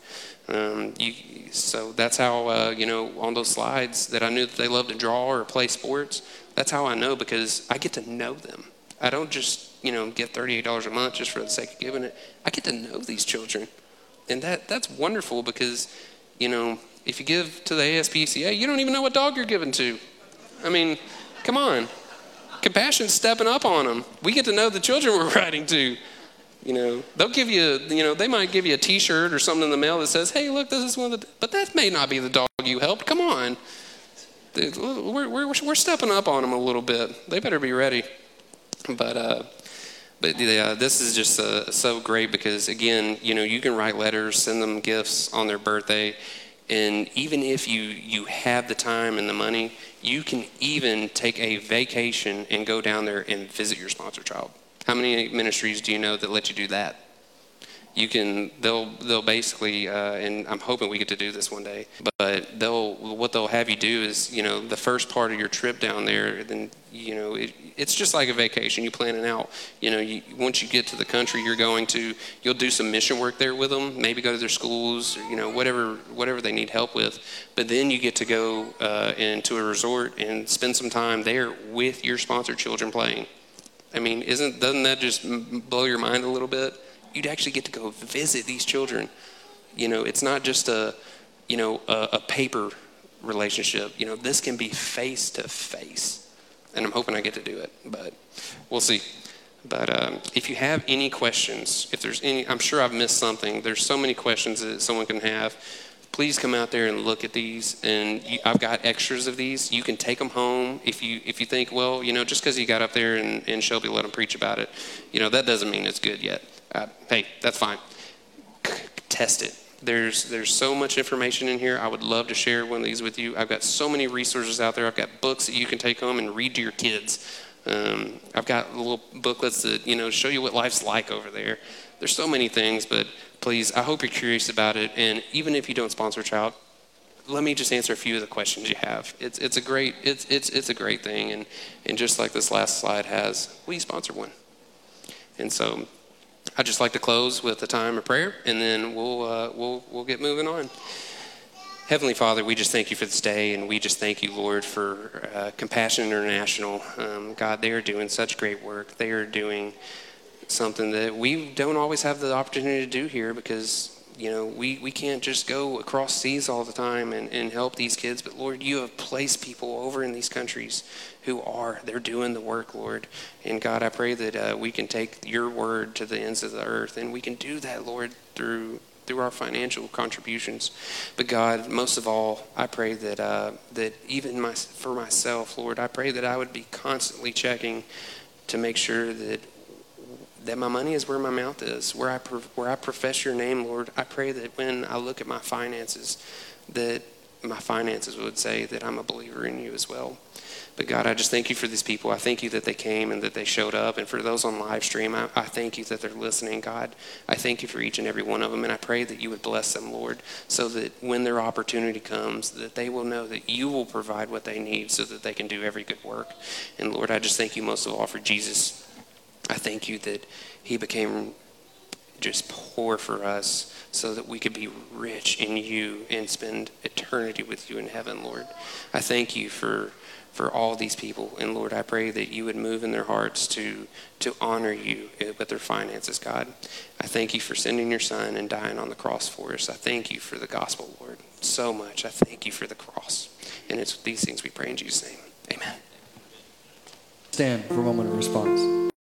Um, you, so that's how uh, you know on those slides that I knew that they love to draw or play sports. That's how I know because I get to know them. I don't just, you know, get $38 a month just for the sake of giving it. I get to know these children. And that, that's wonderful because, you know, if you give to the ASPCA, you don't even know what dog you're giving to. I mean, come on. Compassion's stepping up on them. We get to know the children we're writing to. You know, they'll give you, you know, they might give you a T-shirt or something in the mail that says, "Hey, look, this is one of the," but that may not be the dog you helped. Come on, we're we're we're stepping up on them a little bit. They better be ready. But uh, but yeah, this is just uh, so great because again, you know, you can write letters, send them gifts on their birthday, and even if you you have the time and the money, you can even take a vacation and go down there and visit your sponsor child. How many ministries do you know that let you do that? You can they'll they'll basically uh, and I'm hoping we get to do this one day. But they'll what they'll have you do is you know the first part of your trip down there. Then you know it, it's just like a vacation. You plan it out. You know you, once you get to the country you're going to, you'll do some mission work there with them. Maybe go to their schools. You know whatever whatever they need help with. But then you get to go uh, into a resort and spend some time there with your sponsored children playing. I mean, isn't doesn't that just blow your mind a little bit? You'd actually get to go visit these children. You know, it's not just a, you know, a, a paper relationship. You know, this can be face to face. And I'm hoping I get to do it, but we'll see. But um, if you have any questions, if there's any, I'm sure I've missed something. There's so many questions that someone can have. Please come out there and look at these. And you, I've got extras of these. You can take them home if you if you think, well, you know, just because you got up there and, and Shelby let him preach about it, you know, that doesn't mean it's good yet. Uh, hey, that's fine. Test it. There's there's so much information in here. I would love to share one of these with you. I've got so many resources out there. I've got books that you can take home and read to your kids. Um, I've got little booklets that you know show you what life's like over there. There's so many things, but please, I hope you're curious about it. And even if you don't sponsor a child, let me just answer a few of the questions you have. It's, it's a great it's, it's, it's a great thing, and, and just like this last slide has, we sponsor one. And so I'd just like to close with a time of prayer, and then we'll uh, we'll we'll get moving on. Heavenly Father, we just thank you for this day, and we just thank you, Lord, for uh, Compassion International. Um, God, they are doing such great work. They are doing something that we don't always have the opportunity to do here because you know, we, we can't just go across seas all the time and, and help these kids. But Lord, you have placed people over in these countries who are. They're doing the work, Lord. And God, I pray that uh, we can take your word to the ends of the earth. And we can do that, Lord, through through our financial contributions. But God, most of all, I pray that uh, that even my, for myself, Lord, I pray that I would be constantly checking to make sure that that my money is where my mouth is, where I, where I profess your name, Lord. I pray that when I look at my finances, that my finances would say that I'm a believer in you as well. But God, I just thank you for these people. I thank you that they came and that they showed up. And for those on live stream, I, I, thank you that they're listening, God. I thank you for each and every one of them. And I pray that you would bless them, Lord, so that when their opportunity comes, that they will know that you will provide what they need so that they can do every good work. And Lord, I just thank you most of all for Jesus I thank you that he became just poor for us so that we could be rich in you and spend eternity with you in heaven, Lord. I thank you for for all these people and Lord, I pray that you would move in their hearts to to honor you with their finances, God. I thank you for sending your son and dying on the cross for us. I thank you for the gospel, Lord, so much. I thank you for the cross. And it's these things we pray in Jesus' name. Amen. Stand for a moment of response.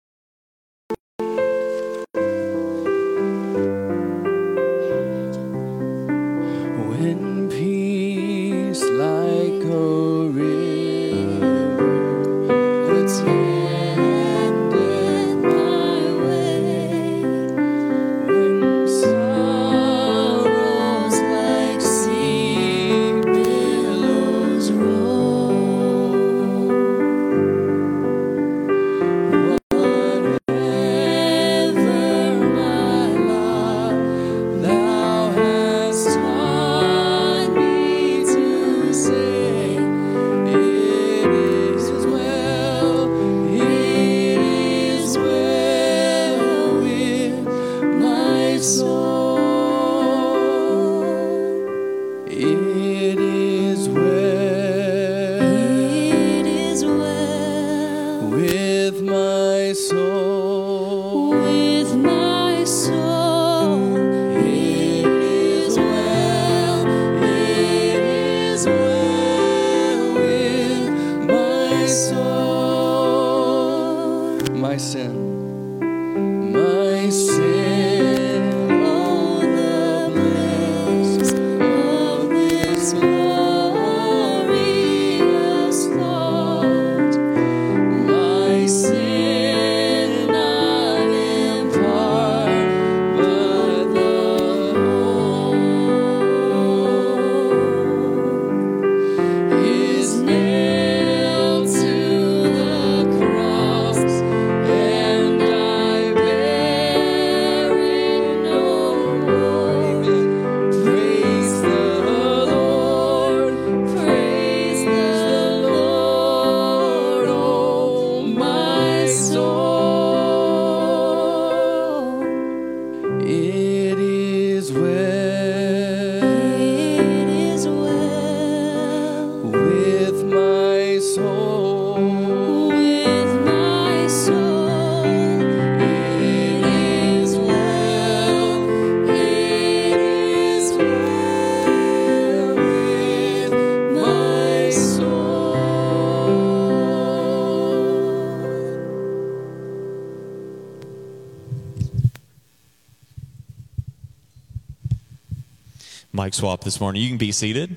Mic swap this morning. You can be seated.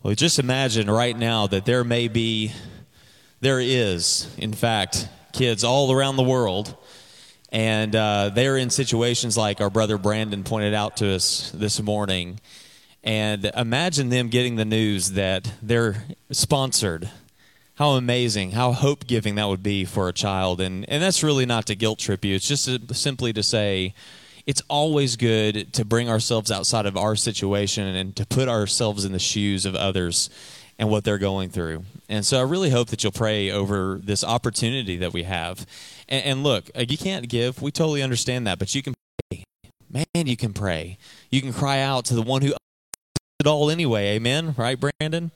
Well, just imagine right now that there may be, there is, in fact, kids all around the world And uh, they're in situations like our brother Brandon pointed out to us this morning. And imagine them getting the news that they're sponsored. How amazing, how hope giving that would be for a child. And, and that's really not to guilt trip you, it's just to, simply to say, it's always good to bring ourselves outside of our situation and to put ourselves in the shoes of others and what they're going through. And so I really hope that you'll pray over this opportunity that we have. And, and look, uh, you can't give. We totally understand that, but you can pray. Man, you can pray. You can cry out to the one who it all anyway. Amen. Right, Brandon?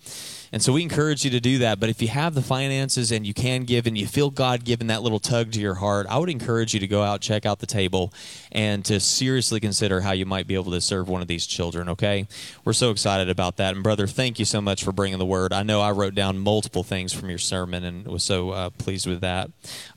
And so we encourage you to do that. But if you have the finances and you can give and you feel God giving that little tug to your heart, I would encourage you to go out, check out the table, and to seriously consider how you might be able to serve one of these children, okay? We're so excited about that. And, brother, thank you so much for bringing the word. I know I wrote down multiple things from your sermon and was so uh, pleased with that.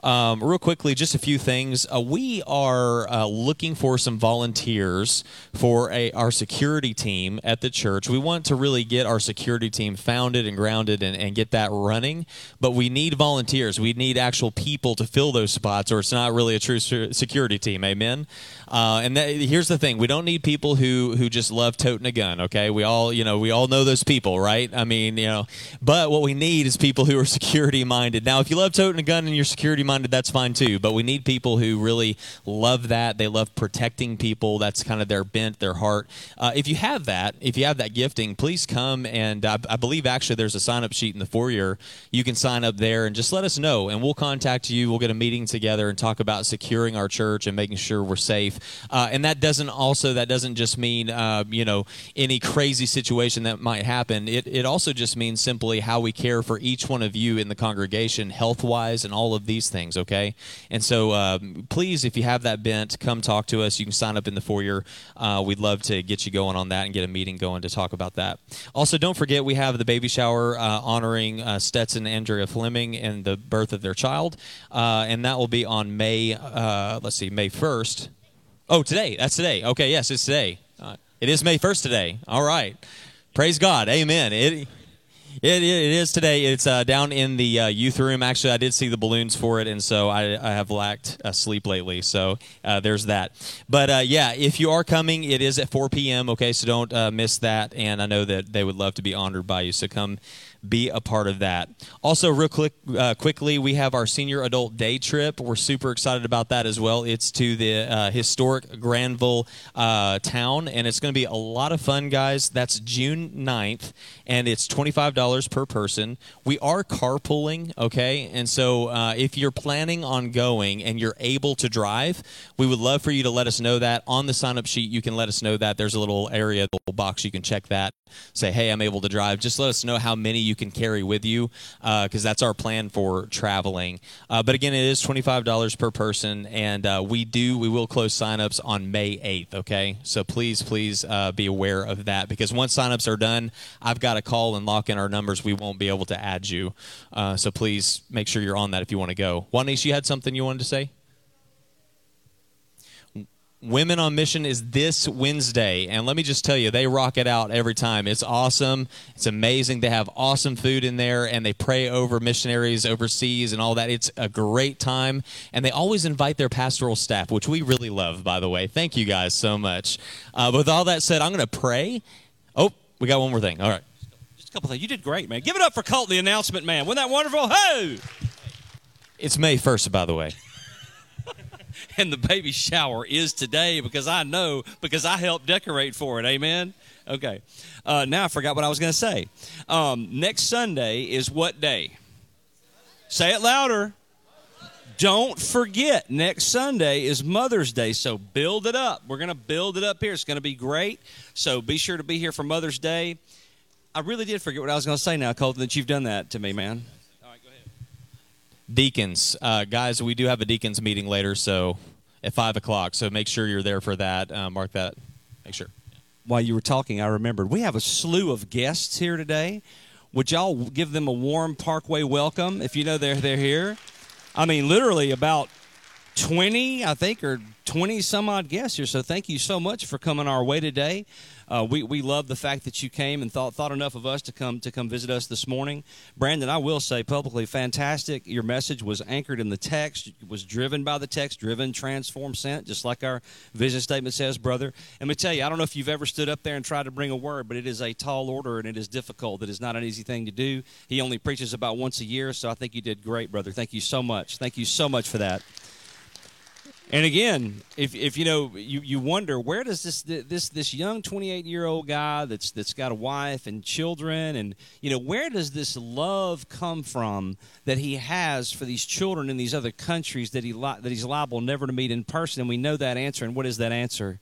Um, real quickly, just a few things. Uh, we are uh, looking for some volunteers for a, our security team at the church. We want to really get our security team founded and grounded and, and get that running. But we need volunteers. We need actual people to fill those spots, or it's not really a true security team. Amen. Uh, and that, here's the thing: we don't need people who who just love toting a gun. Okay, we all you know we all know those people, right? I mean, you know, but what we need is people who are security minded. Now, if you love toting a gun and you're security minded, that's fine too. But we need people who really love that. They love protecting people. That's kind of their bent, their heart. Uh, if you have that, if you have that gifting, please come and I, I believe actually there's a sign up sheet in the foyer. You can sign up there and just let us know, and we'll contact you. We'll get a meeting together and talk about securing our church and making sure we're safe. Uh, and that doesn't also that doesn't just mean uh, you know any crazy situation that might happen. It it also just means simply how we care for each one of you in the congregation, health wise, and all of these things. Okay, and so um, please, if you have that bent, come talk to us. You can sign up in the foyer. Uh, we'd love to get you going on that and get a meeting going to talk about that. Also, don't forget we have the baby shower uh, honoring uh, Stetson and Andrea Fleming and the birth of their child, uh, and that will be on May. Uh, let's see, May first. Oh, today. That's today. Okay, yes, it's today. Uh, it is May 1st today. All right. Praise God. Amen. It, it, it is today. It's uh, down in the uh, youth room. Actually, I did see the balloons for it, and so I, I have lacked uh, sleep lately. So uh, there's that. But uh, yeah, if you are coming, it is at 4 p.m. Okay, so don't uh, miss that. And I know that they would love to be honored by you. So come be a part of that. Also, real quick, uh, quickly, we have our senior adult day trip. We're super excited about that as well. It's to the uh, historic Granville uh, town, and it's going to be a lot of fun, guys. That's June 9th, and it's $25 per person. We are carpooling, okay? And so uh, if you're planning on going and you're able to drive, we would love for you to let us know that. On the sign up sheet, you can let us know that. There's a little area, little box you can check that. Say, hey, I'm able to drive. Just let us know how many you can carry with you because uh, that's our plan for traveling. Uh, but again, it is $25 per person, and uh, we do, we will close signups on May 8th, okay? So please, please be aware of that because once signups are done, I've got to call and lock in our numbers. We won't be able to add you. So please make sure you're on that if you want to go. Juanice, you had something you wanted to say? Women on Mission is this Wednesday. And let me just tell you, they rock it out every time. It's awesome. It's amazing. They have awesome food in there and they pray over missionaries overseas and all that. It's a great time. And they always invite their pastoral staff, which we really love, by the way. Thank you guys so much. Uh, with all that said, I'm going to pray. Oh, we got one more thing. All right. Just a couple things. You did great, man. Give it up for Colt, the announcement man. Wasn't that wonderful? Ho! It's May 1st, by the way. and the baby shower is today because I know because I helped decorate for it. Amen. Okay. Uh, now I forgot what I was going to say. Um, next Sunday is what day? Say it louder. Don't forget, next Sunday is Mother's Day, so build it up. We're going to build it up here. It's going to be great. So be sure to be here for Mother's Day. I really did forget what I was going to say now, Colton, that you've done that to me, man deacons. Uh, guys we do have a deacons meeting later so at five o'clock so make sure you're there for that. Uh, mark that. Make sure. While you were talking i remembered. We have a slew of guests here today. Would y'all give them a warm parkway welcome if you know they're, they're here? I mean literally about 20, I think, or 20 some odd guests here. So thank you so much for coming our way today. Uh, we, we love the fact that you came and thought thought enough of us to come to come visit us this morning. Brandon, I will say publicly, fantastic. Your message was anchored in the text, was driven by the text, driven, transformed, sent, just like our vision statement says, brother. Let me tell you, I don't know if you've ever stood up there and tried to bring a word, but it is a tall order and it is difficult. It is not an easy thing to do. He only preaches about once a year, so I think you did great, brother. Thank you so much. Thank you so much for that. And again, if, if you know, you, you wonder where does this this this young 28 year old guy that's that's got a wife and children, and you know, where does this love come from that he has for these children in these other countries that he li- that he's liable never to meet in person? And we know that answer. And what is that answer?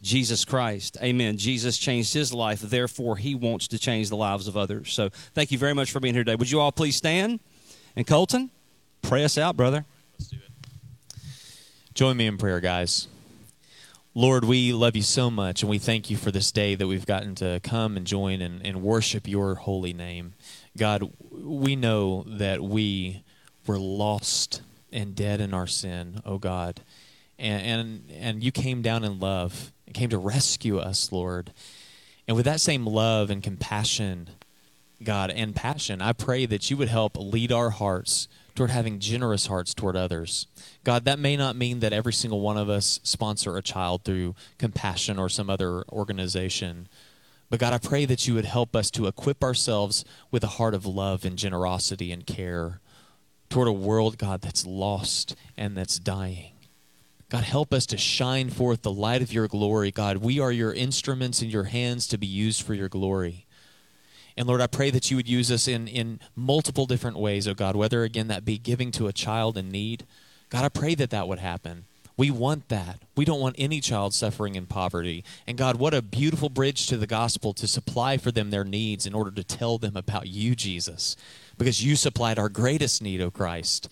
Jesus Christ. Amen. Jesus changed his life, therefore he wants to change the lives of others. So thank you very much for being here today. Would you all please stand? And Colton, pray us out, brother. Join me in prayer, guys. Lord, we love you so much, and we thank you for this day that we've gotten to come and join and, and worship your holy name. God, we know that we were lost and dead in our sin, oh God. And, and, and you came down in love and came to rescue us, Lord. And with that same love and compassion, God, and passion, I pray that you would help lead our hearts toward having generous hearts toward others. God, that may not mean that every single one of us sponsor a child through compassion or some other organization. But God, I pray that you would help us to equip ourselves with a heart of love and generosity and care toward a world, God, that's lost and that's dying. God, help us to shine forth the light of your glory. God, we are your instruments in your hands to be used for your glory. And Lord, I pray that you would use us in, in multiple different ways, oh God, whether again that be giving to a child in need. God, I pray that that would happen. We want that. We don't want any child suffering in poverty. And God, what a beautiful bridge to the gospel to supply for them their needs in order to tell them about you, Jesus, because you supplied our greatest need, O oh Christ,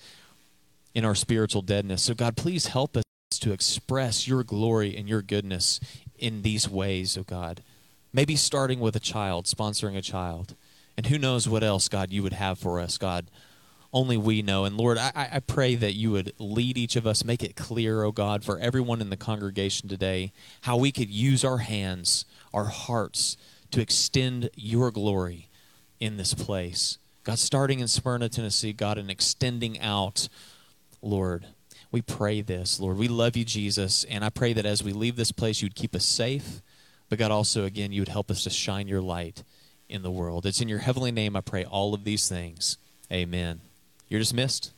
in our spiritual deadness. So, God, please help us to express your glory and your goodness in these ways, O oh God. Maybe starting with a child, sponsoring a child. And who knows what else, God, you would have for us, God. Only we know. And Lord, I, I pray that you would lead each of us, make it clear, oh God, for everyone in the congregation today, how we could use our hands, our hearts, to extend your glory in this place. God, starting in Smyrna, Tennessee, God, and extending out, Lord. We pray this, Lord. We love you, Jesus, and I pray that as we leave this place, you'd keep us safe but God, also, again, you would help us to shine your light in the world. It's in your heavenly name I pray all of these things. Amen. You're dismissed.